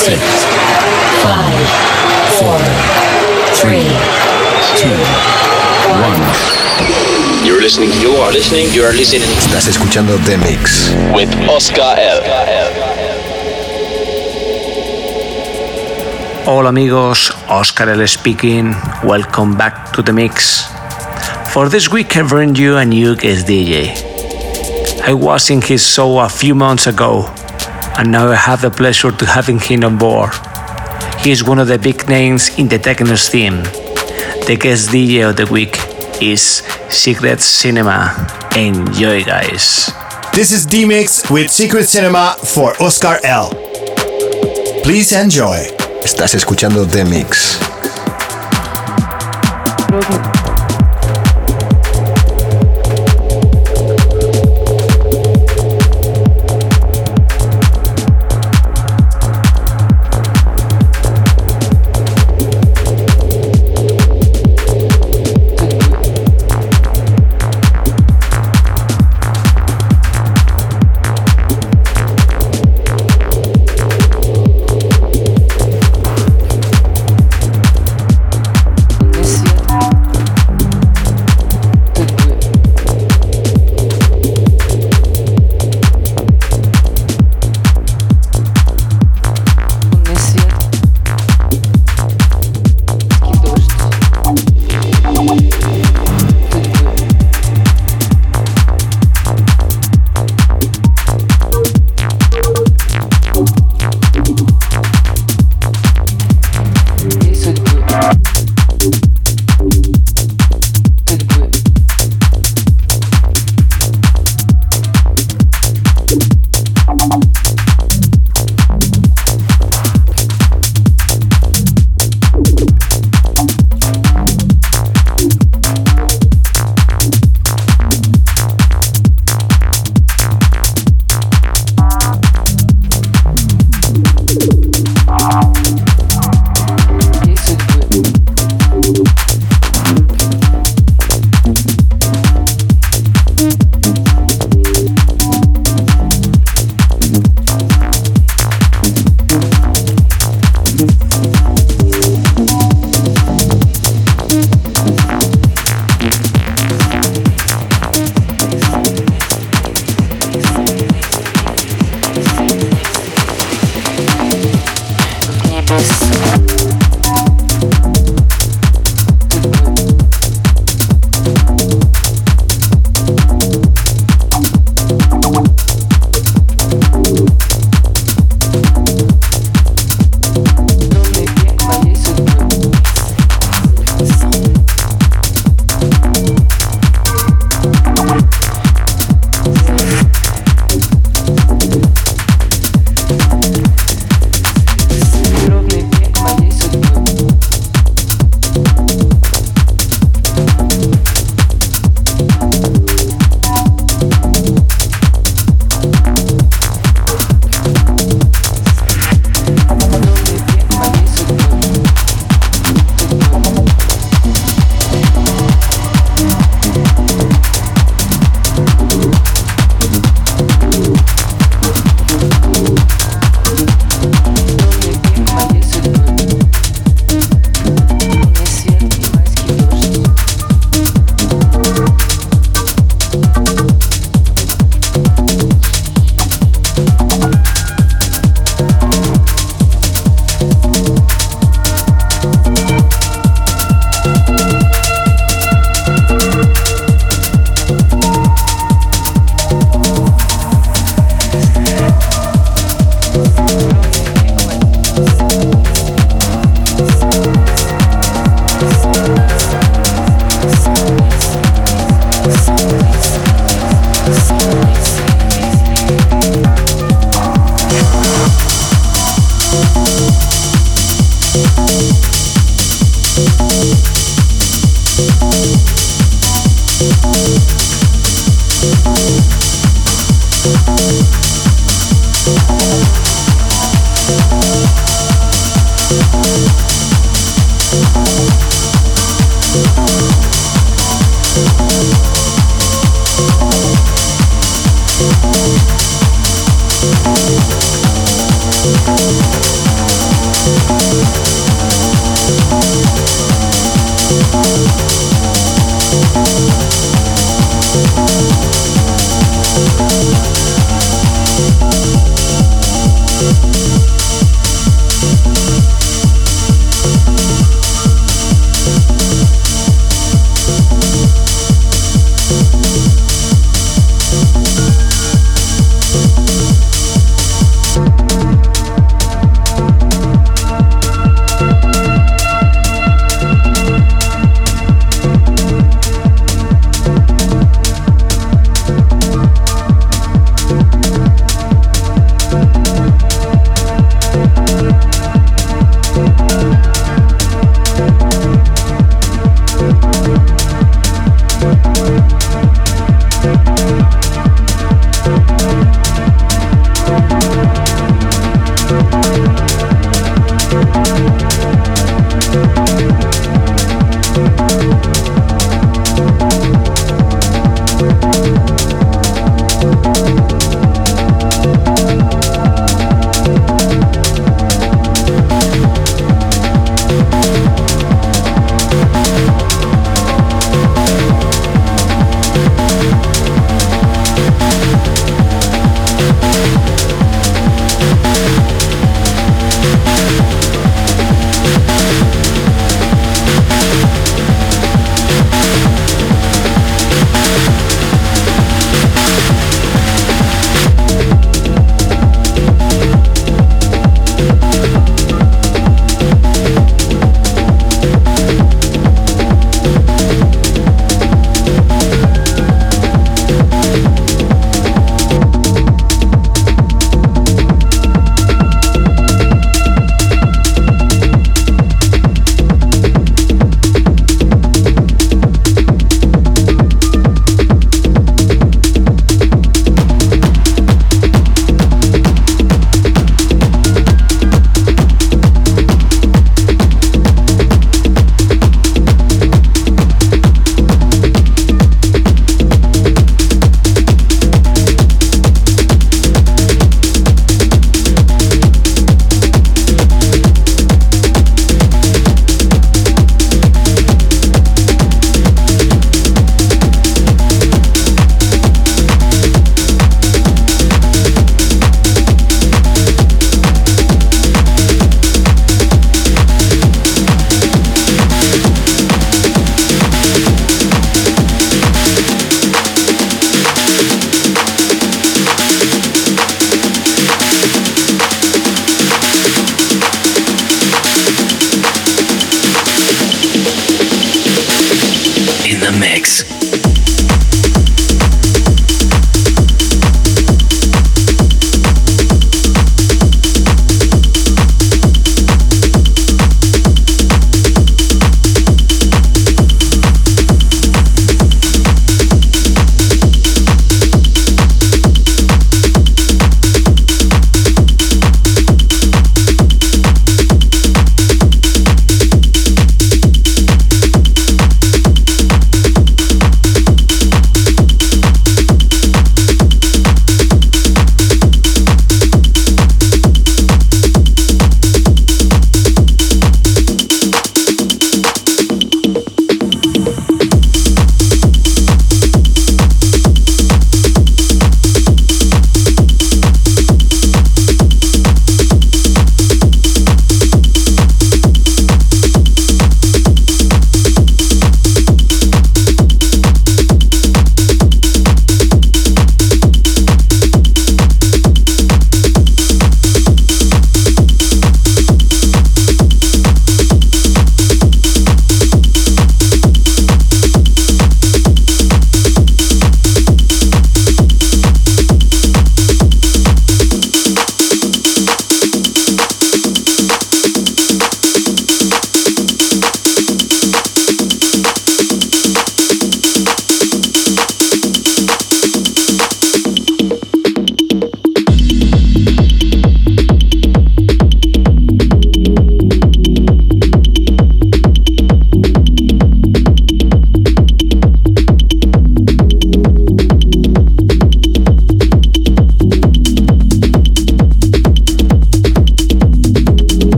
six, five, four, three, two, one. You're listening, you are listening, you are listening. Estás escuchando The Mix. With Oscar L. Hola amigos, Oscar L speaking. Welcome back to The Mix. For this week, I bring you a new guest DJ. I was in his show a few months ago, and now I have the pleasure to having him on board. He is one of the big names in the techno scene. The guest DJ of the week is Secret Cinema. Enjoy, guys. This is D-Mix with Secret Cinema for Oscar L. Please enjoy. Estás escuchando The Mix.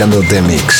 Escuchando The Mix.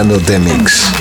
Escuchando The Mix.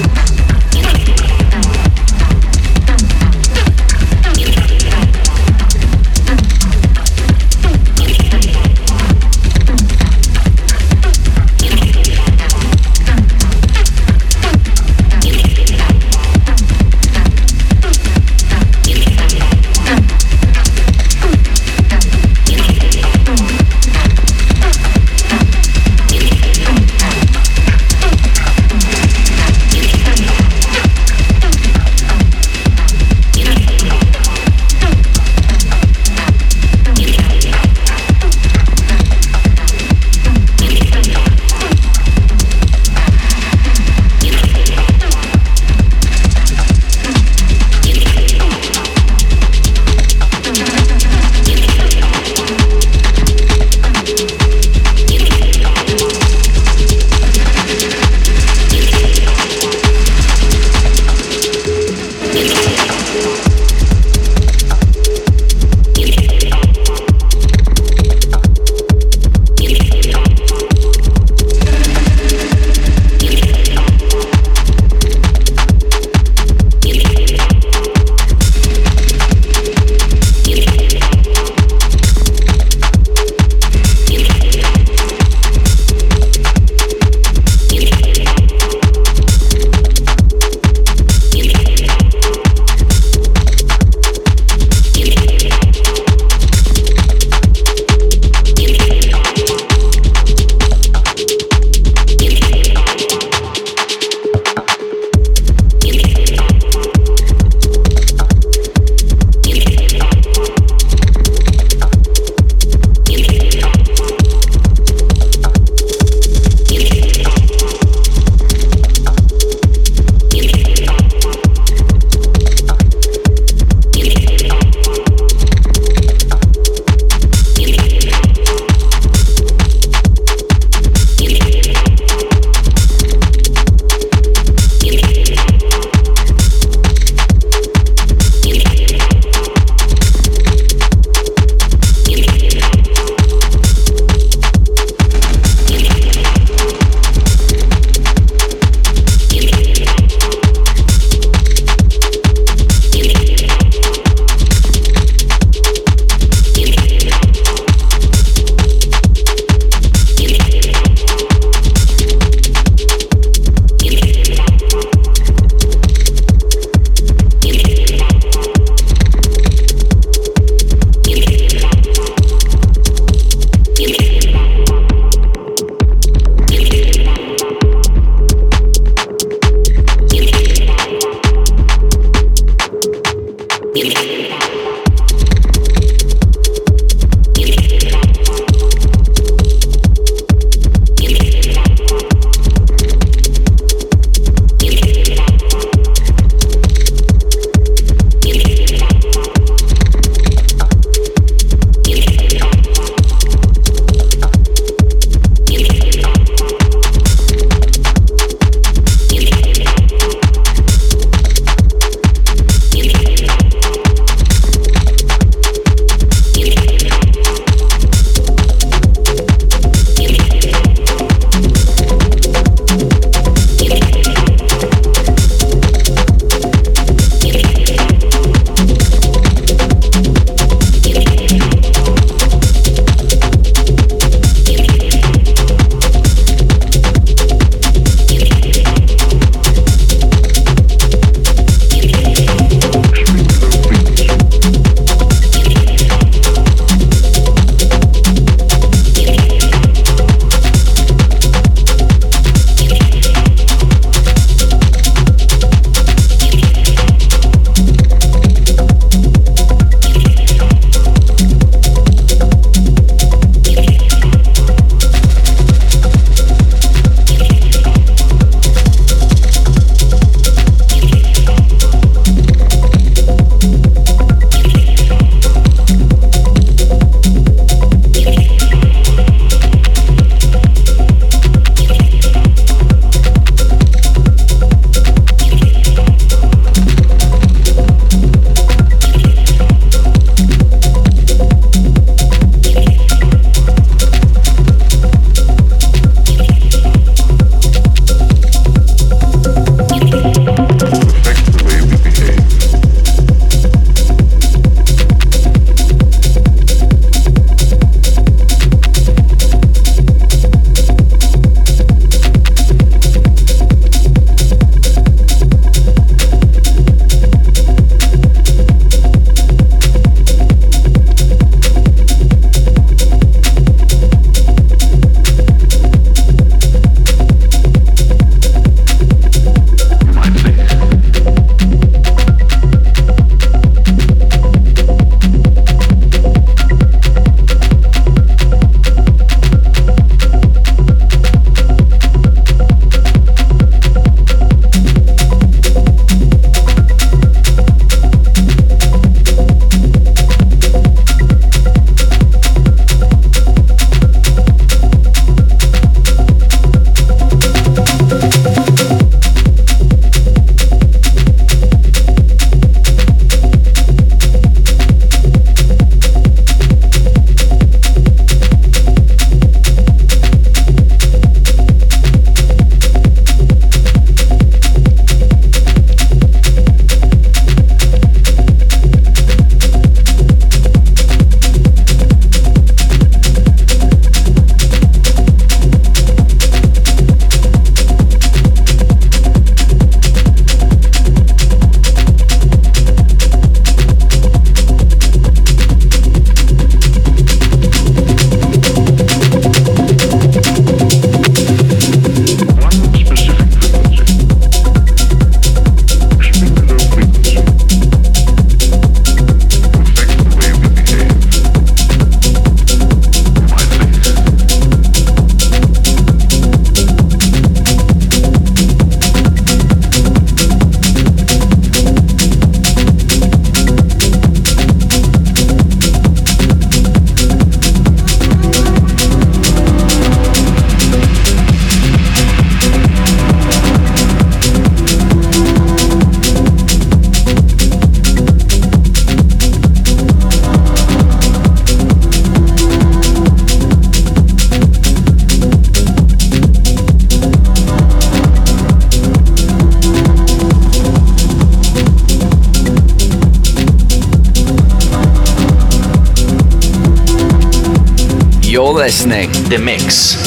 Listening. The Mix.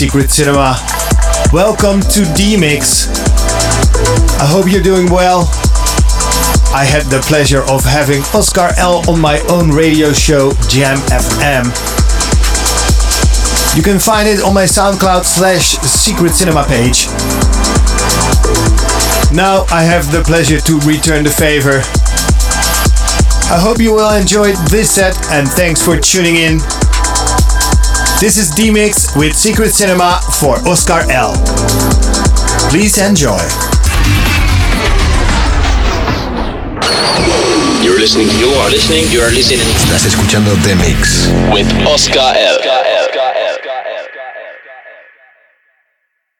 Secret Cinema. Welcome to D-Mix. I hope you're doing well. I had the pleasure of having Oscar L on my own radio show, Jam FM. You can find it on my SoundCloud slash Secret Cinema page. Now I have the pleasure to return the favor. I hope you will enjoy this set and thanks for tuning in. This is D-Mix with Secret Cinema for Oscar L. Please enjoy. You're listening, you are listening, you are listening Estás escuchando The Mix with Oscar L.